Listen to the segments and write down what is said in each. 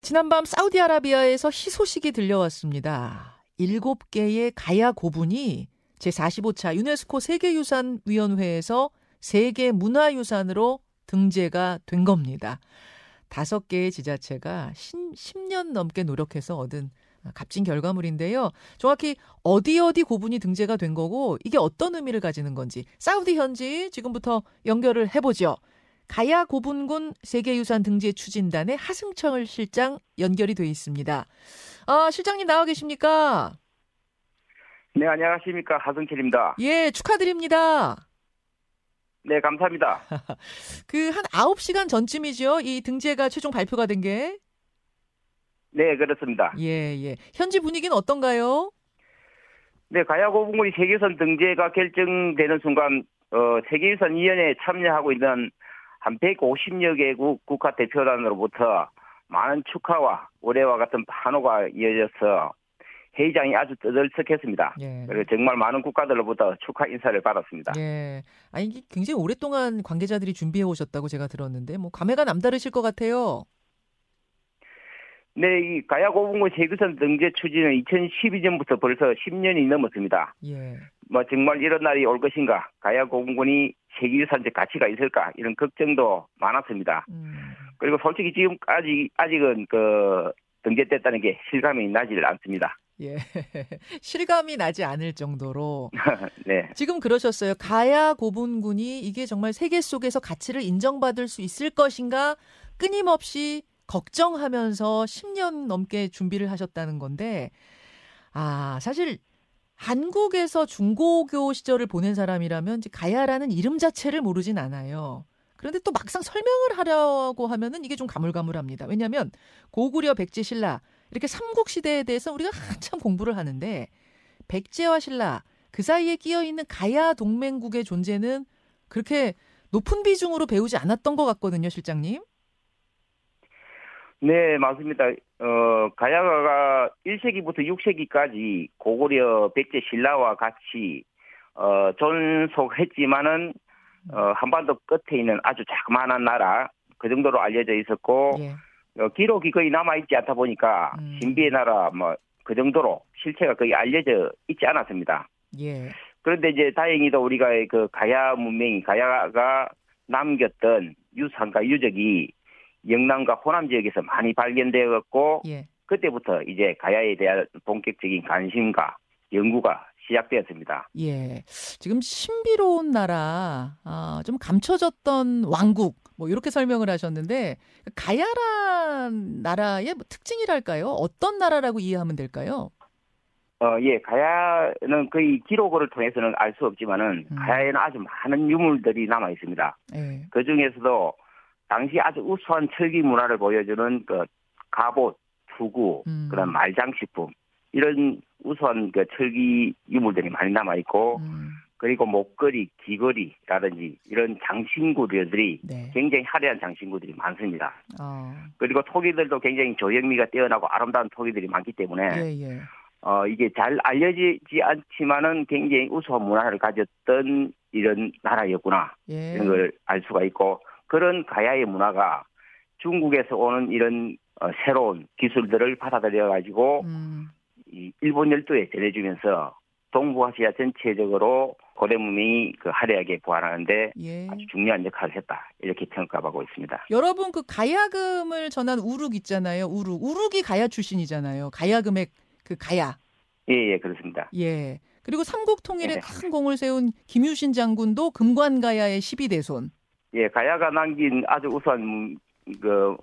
지난밤 사우디아라비아에서 희소식이 들려왔습니다. 일곱 개의 가야 고분이 제45차 유네스코 세계유산위원회에서 세계 문화유산으로 등재가 된 겁니다. 다섯 개의 지자체가 10, 년 넘게 노력해서 얻은 값진 결과물인데요. 정확히 어디 어디 고분이 등재가 된 거고 이게 어떤 의미를 가지는 건지 사우디 현지 지금부터 연결을 해보죠. 가야 고분군 세계유산 등재 추진단의 하승철 실장 연결이 돼 있습니다. 아, 실장님 나와 계십니까? 네, 안녕하십니까. 하승철입니다. 예, 축하드립니다. 네, 감사합니다. 그 한 9시간 전쯤이죠. 이 등재가 최종 발표가 된 게. 네, 그렇습니다. 예, 예. 현지 분위기는 어떤가요? 네, 가야고분군이 세계유산 등재가 결정되는 순간 어, 세계유산 위원회에 참여하고 있는 한 150여 개국 국가 대표단으로부터 많은 축하와 올해와 같은 환호가 이어져서 회의장이 아주 떠들썩했습니다. 예. 그리고 정말 많은 국가들로부터 축하 인사를 받았습니다. 예. 아니 이게 굉장히 오랫동안 관계자들이 준비해 오셨다고 제가 들었는데 뭐 감회가 남다르실 것 같아요. 네, 이 가야고분군 세계선 등재 추진은 2012년부터 벌써 10년이 넘었습니다. 예. 뭐 정말 이런 날이 올 것인가, 가야고분군이 세계유산적 가치가 있을까 이런 걱정도 많았습니다. 음. 그리고 솔직히 지금까지 아직은 그 등재됐다는 게 실감이 나질 않습니다. 예. 실감이 나지 않을 정도로. 네. 지금 그러셨어요. 가야 고분군이 이게 정말 세계 속에서 가치를 인정받을 수 있을 것인가 끊임없이 걱정하면서 10년 넘게 준비를 하셨다는 건데, 아, 사실 한국에서 중고교 시절을 보낸 사람이라면 가야라는 이름 자체를 모르진 않아요. 그런데 또 막상 설명을 하려고 하면은 이게 좀 가물가물합니다. 왜냐하면 고구려 백제 신라 이렇게 삼국 시대에 대해서 우리가 한참 공부를 하는데 백제와 신라 그 사이에 끼어 있는 가야 동맹국의 존재는 그렇게 높은 비중으로 배우지 않았던 것 같거든요, 실장님. 네, 맞습니다. 어, 가야가 1세기부터 6세기까지 고구려 백제 신라와 같이 어, 존속했지만은 어, 한반도 끝에 있는 아주 자그마한 나라 그 정도로 알려져 있었고 예. 어, 기록이 거의 남아 있지 않다 보니까 음. 신비의 나라 뭐 그 정도로 실체가 거의 알려져 있지 않았습니다. 예. 그런데 이제 다행히도 우리가 그 가야 문명이 가야가 남겼던 유산과 유적이 영남과 호남 지역에서 많이 발견되었고 예. 그때부터 이제 가야에 대한 본격적인 관심과 연구가 시작되었습니다. 예. 지금 신비로운 나라, 아, 좀 감춰졌던 왕국, 뭐 이렇게 설명을 하셨는데 가야란 나라의 뭐 특징이랄까요? 어떤 나라라고 이해하면 될까요? 어, 예, 가야는 거의 기록을 통해서는 알 수 없지만은 음. 가야에는 아주 많은 유물들이 남아 있습니다. 예. 그 중에서도 당시 아주 우수한 철기 문화를 보여주는 그 갑옷, 투구, 음. 그런 말장식품 이런 우수한 그 철기 유물들이 많이 남아 있고 음. 그리고 목걸이, 귀걸이라든지 이런 장신구들이 네. 굉장히 화려한 장신구들이 많습니다. 어. 그리고 토기들도 굉장히 조형미가 뛰어나고 아름다운 토기들이 많기 때문에 예, 예. 어 이게 잘 알려지지 않지만은 굉장히 우수한 문화를 가졌던 이런 나라였구나 예. 이런 걸 알 수가 있고 그런 가야의 문화가 중국에서 오는 이런 어, 새로운 기술들을 받아들여 가지고 음. 이 일본 열도에 전해주면서 동부아시아 전체적으로 고대 문명이 그 화려하게 부활하는데 예. 아주 중요한 역할을 했다 이렇게 평가하고 있습니다. 여러분 그 가야금을 전한 우룩 있잖아요. 우룩 우룩이 가야 출신이잖아요. 가야금의 그 가야. 예, 예 그렇습니다. 예. 그리고 삼국 통일에 예. 큰 공을 세운 김유신 장군도 금관가야의 12대손. 예, 가야가 남긴 아주 우수한 그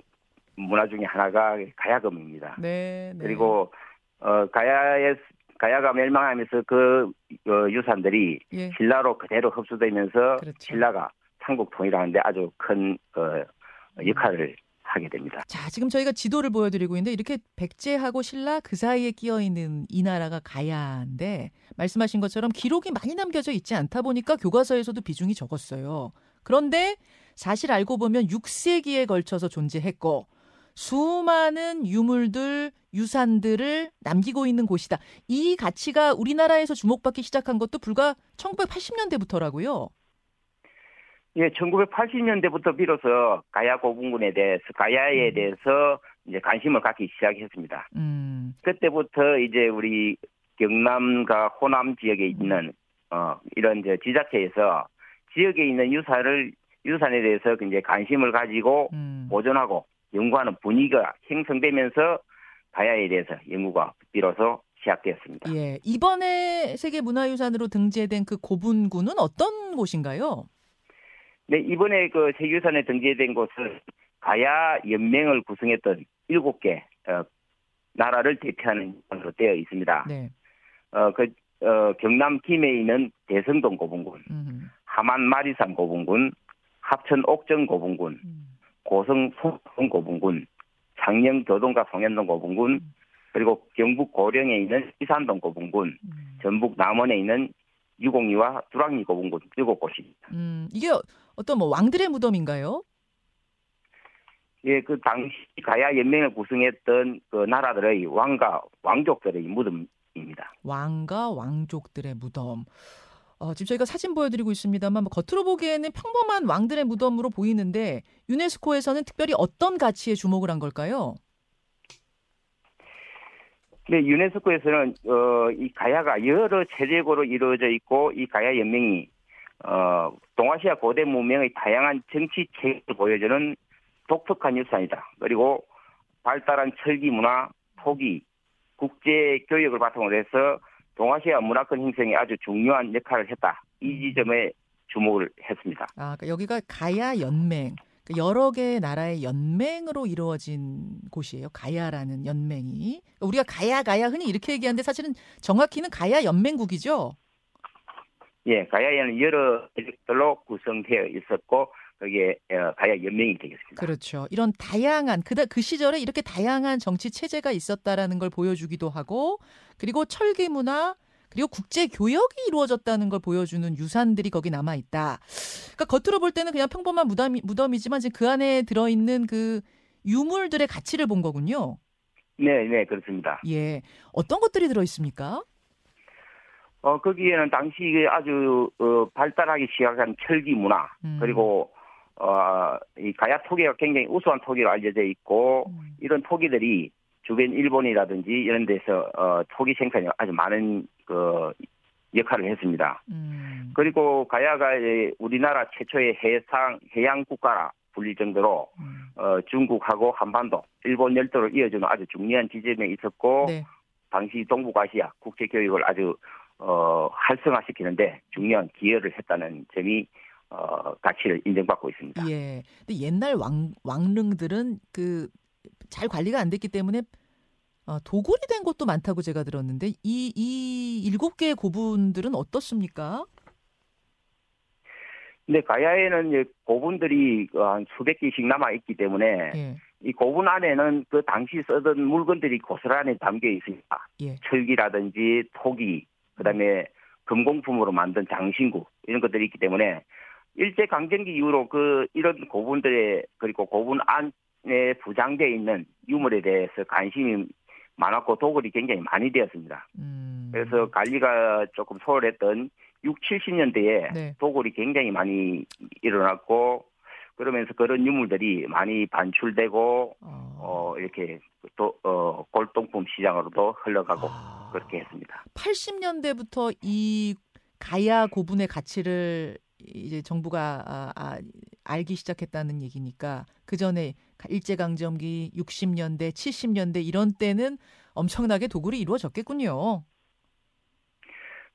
문화 중에 하나가 가야금입니다. 네. 네. 그리고 어 가야의 가야가 멸망하면서 그 어, 유산들이 예. 신라로 그대로 흡수되면서 그렇죠. 신라가 삼국 통일하는데 아주 큰 어, 역할을 하게 됩니다. 자, 지금 저희가 지도를 보여드리고 있는데 이렇게 백제하고 신라 그 사이에 끼어 있는 이 나라가 가야인데 말씀하신 것처럼 기록이 많이 남겨져 있지 않다 보니까 교과서에서도 비중이 적었어요. 그런데 사실 알고 보면 6세기에 걸쳐서 존재했고 수많은 유물들, 유산들을 남기고 있는 곳이다. 이 가치가 우리나라에서 주목받기 시작한 것도 불과 1980년대부터라고요. 예, 1980년대부터 비로소 가야 고분군에 대해서 가야에 음. 대해서 이제 관심을 갖기 시작했습니다. 음. 그때부터 이제 우리 경남과 호남 지역에 있는 어 이런 이제 지자체에서 지역에 있는 유산을 유산에 대해서 이제 관심을 가지고 음. 보존하고 연구하는 분위기가 형성되면서 가야에 대해서 연구가 비로소 시작되었습니다. 예, 이번에 세계 문화유산으로 등재된 그 고분군은 어떤 곳인가요? 네, 이번에 그 세계유산에 등재된 곳은 가야 연맹을 구성했던 일곱 개 어, 나라를 대표하는 것으로 되어 있습니다. 네. 어, 그, 어, 경남 김해에 있는 대성동 고분군, 음. 하만 마리산 고분군, 합천 옥정 고분군, 음. 고성 송동 고분군, 창녕 교동과 송현동 고분군, 음. 그리고 경북 고령에 있는 이산동 고분군, 음. 전북 남원에 있는 유공리와 두랑리 고분군 일곱 곳입니다. 음, 이게 어떤 뭐 왕들의 무덤인가요? 예, 그 당시 가야 연맹을 구성했던 그 나라들의 왕과 왕족들의 무덤입니다. 왕과 왕족들의 무덤. 어, 지금 저희가 사진 보여드리고 있습니다만 뭐 겉으로 보기에는 평범한 왕들의 무덤으로 보이는데 유네스코에서는 특별히 어떤 가치에 주목을 한 걸까요? 네, 유네스코에서는 어, 이 가야가 여러 체제고로 이루어져 있고 이 가야 연맹이 어, 동아시아 고대 문명의 다양한 정치 체계를 보여주는 독특한 유산이다. 그리고 발달한 철기 문화, 토기, 국제 교육을 바탕으로 해서 동아시아 문화권 형성에 아주 중요한 역할을 했다. 이 음. 지점에 주목을 했습니다. 아, 그러니까 여기가 가야 연맹. 그러니까 여러 개의 나라의 연맹으로 이루어진 곳이에요. 가야라는 연맹이. 그러니까 우리가 가야 가야 흔히 이렇게 얘기하는데 사실은 정확히는 가야 연맹국이죠. 예, 가야에는 여러 대륙들로 구성되어 있었고 거기에 어, 가야 연맹이 되겠습니다. 그렇죠. 이런 다양한 그다 그 시절에 이렇게 다양한 정치 체제가 있었다라는 걸 보여주기도 하고 그리고 철기 문화 그리고 국제 교역이 이루어졌다는 걸 보여주는 유산들이 거기 남아 있다. 그러니까 겉으로 볼 때는 그냥 평범한 무덤이, 무덤이지만 지금 그 안에 들어 있는 그 유물들의 가치를 본 거군요. 네, 네, 그렇습니다. 예. 어떤 것들이 들어 있습니까? 어, 거기에는 당시 아주 어, 발달하기 시작한 철기 문화, 음. 그리고 어, 이 가야 토기가 굉장히 우수한 토기로 알려져 있고, 음. 이런 토기들이 주변 일본이라든지 이런 데서 어, 토기 생산이 아주 많은 그 역할을 했습니다. 음. 그리고 가야가 우리나라 최초의 해상 해양 국가라 불릴 정도로 음. 어, 중국하고 한반도, 일본 열도를 이어주는 아주 중요한 지점에 있었고 네. 당시 동북아시아 국제 교육을 아주 어, 활성화시키는데 중요한 기여를 했다는 점이 어, 가치를 인정받고 있습니다. 예. 근데 옛날 왕 왕릉들은 그 잘 관리가 안 됐기 때문에 어, 도굴이 된 곳도 많다고 제가 들었는데 이 이 일곱 개의 고분들은 어떻습니까? 네, 가야에는 고분들이 한 수백 개씩 남아 있기 때문에 예. 이 고분 안에는 그 당시 쓰던 물건들이 고스란히 담겨 있습니다. 예. 철기라든지 토기, 그다음에 금공품으로 만든 장신구 이런 것들이 있기 때문에 일제 강점기 이후로 그 이런 고분들의 그리고 고분 안에 부장되어 있는 유물에 대해서 관심이 많았고 도굴이 굉장히 많이 되었습니다. 음. 그래서 관리가 조금 소홀했던 6, 70년대에 네. 도굴이 굉장히 많이 일어났고 그러면서 그런 유물들이 많이 반출되고 어, 어 이렇게 또 어, 골동품 시장으로도 흘러가고 아. 그렇게 했습니다. 80년대부터 이 가야 고분의 가치를 이제 정부가 아, 아, 알기 시작했다는 얘기니까 그 전에 일제 강점기 60년대, 70년대 이런 때는 엄청나게 도굴이 이루어졌겠군요.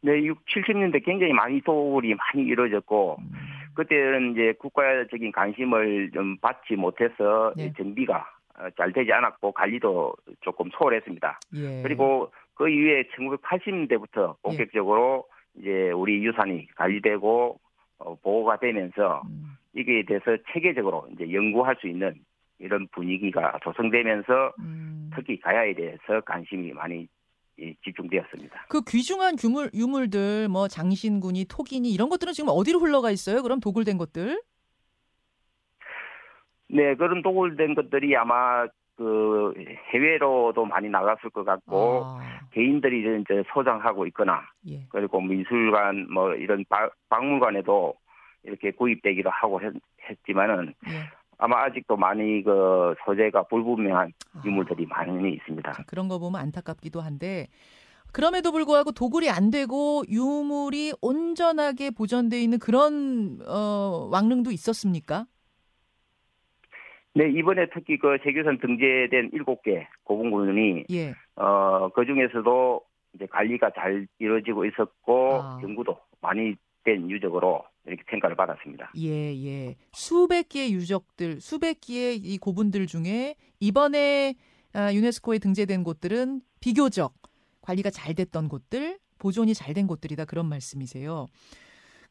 네, 6, 70년대 굉장히 많이 도굴이 많이 이루어졌고 음. 그때는 이제 국가적인 관심을 좀 받지 못해서 네. 정비가 어, 잘 되지 않았고 관리도 조금 소홀했습니다. 예. 그리고 그 이후에 1980년대부터 본격적으로 예. 이제 우리 유산이 관리되고 어, 보호가 되면서 음. 이게 대해서 체계적으로 이제 연구할 수 있는 이런 분위기가 조성되면서 음. 특히 가야에 대해서 관심이 많이 집중되었습니다. 그 귀중한 유물 유물들 뭐 장신군이 토기니 이런 것들은 지금 어디로 흘러가 있어요? 그럼 도굴된 것들? 네, 그런 도굴된 것들이 아마 그 해외로도 많이 나갔을 것 같고 아. 개인들이 이제 소장하고 있거나 예. 그리고 미술관 뭐 이런 박, 박물관에도 이렇게 구입되기도 하고 했, 지만은 예. 아마 아직도 많이 그 소재가 불분명한 아. 유물들이 아. 많이 있습니다. 그런 거 보면 안타깝기도 한데 그럼에도 불구하고 도굴이 안 되고 유물이 온전하게 보존돼 있는 그런 어, 왕릉도 있었습니까? 네, 이번에 특히 그 세계선 등재된 일곱 개 고분군이 예. 어, 그 중에서도 이제 관리가 잘 이루어지고 있었고 아. 연구도 많이 된 유적으로 이렇게 평가를 받았습니다. 예, 예. 수백 개의 유적들, 수백 개의 이 고분들 중에 이번에 아, 유네스코에 등재된 곳들은 비교적 관리가 잘 됐던 곳들, 보존이 잘 된 곳들이다 그런 말씀이세요.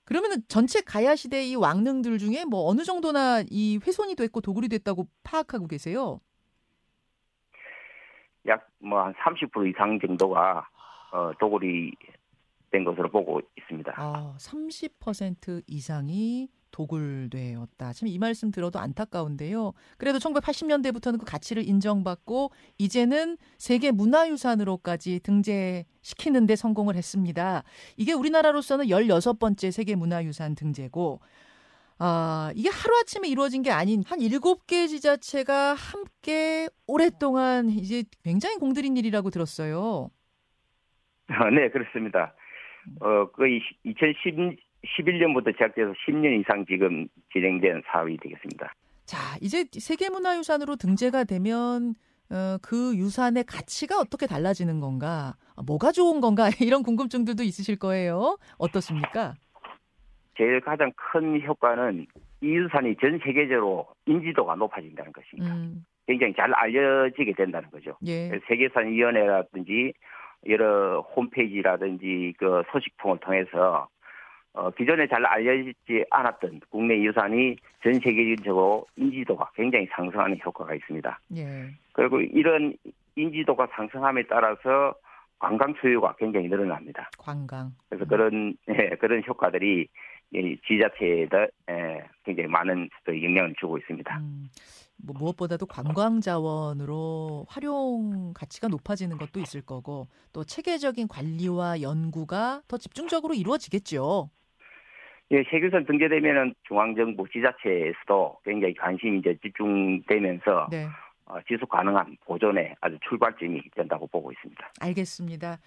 그러면은 전체 가야 시대 이 왕릉들 중에 뭐 어느 정도나 이 훼손이 됐고 도굴이 됐다고 파악하고 계세요? 약 뭐 한 30% 이상 정도가 어, 도굴이 된 것으로 보고 있습니다. 아, 30% 이상이 도굴되었다. 참이 말씀 들어도 안타까운데요. 그래도 1980년대부터는 그 가치를 인정받고 이제는 세계 문화유산으로까지 등재시키는데 성공을 했습니다. 이게 우리나라로서는 16번째 세계 문화유산 등재고 아, 이게 하루아침에 이루어진 게 아닌 한 7개 지자체가 함께 오랫동안 이제 굉장히 공들인 일이라고 들었어요. 네, 그렇습니다. 어, 거의 2010, 11년부터 시작돼서 10년 이상 지금 진행된 사업이 되겠습니다. 자, 이제 세계문화유산으로 등재가 되면 어, 그 유산의 가치가 어떻게 달라지는 건가? 뭐가 좋은 건가? 이런 궁금증들도 있으실 거예요. 어떻습니까? 제일 가장 큰 효과는 이 유산이 전 세계적으로 인지도가 높아진다는 것입니다. 음. 굉장히 잘 알려지게 된다는 거죠. 예. 세계산위원회라든지 여러 홈페이지라든지 그 소식통을 통해서 어, 기존에 잘 알려지지 않았던 국내 유산이 전 세계적으로 인지도가 굉장히 상승하는 효과가 있습니다. 예. 그리고 이런 인지도가 상승함에 따라서 관광 수요가 굉장히 늘어납니다. 관광. 그래서 음. 그런 예, 그런 효과들이 이 지자체에 예, 굉장히 많은 영향을 주고 있습니다. 음. 뭐 무엇보다도 관광 자원으로 활용 가치가 높아지는 것도 있을 거고 또 체계적인 관리와 연구가 더 집중적으로 이루어지겠죠. 예, 세계선 등재되면은 중앙정부 지자체에서도 굉장히 관심이 이제 집중되면서 네. 어, 지속 가능한 보존에 아주 출발점이 된다고 보고 있습니다. 알겠습니다.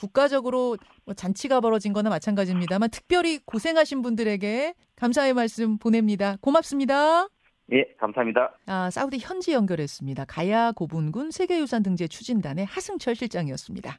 국가적으로 뭐 잔치가 벌어진 거나 마찬가지입니다만 특별히 고생하신 분들에게 감사의 말씀 보냅니다. 고맙습니다. 예, 감사합니다. 아, 사우디 현지 연결했습니다. 가야 고분군 세계유산 등재 추진단의 하승철 실장이었습니다.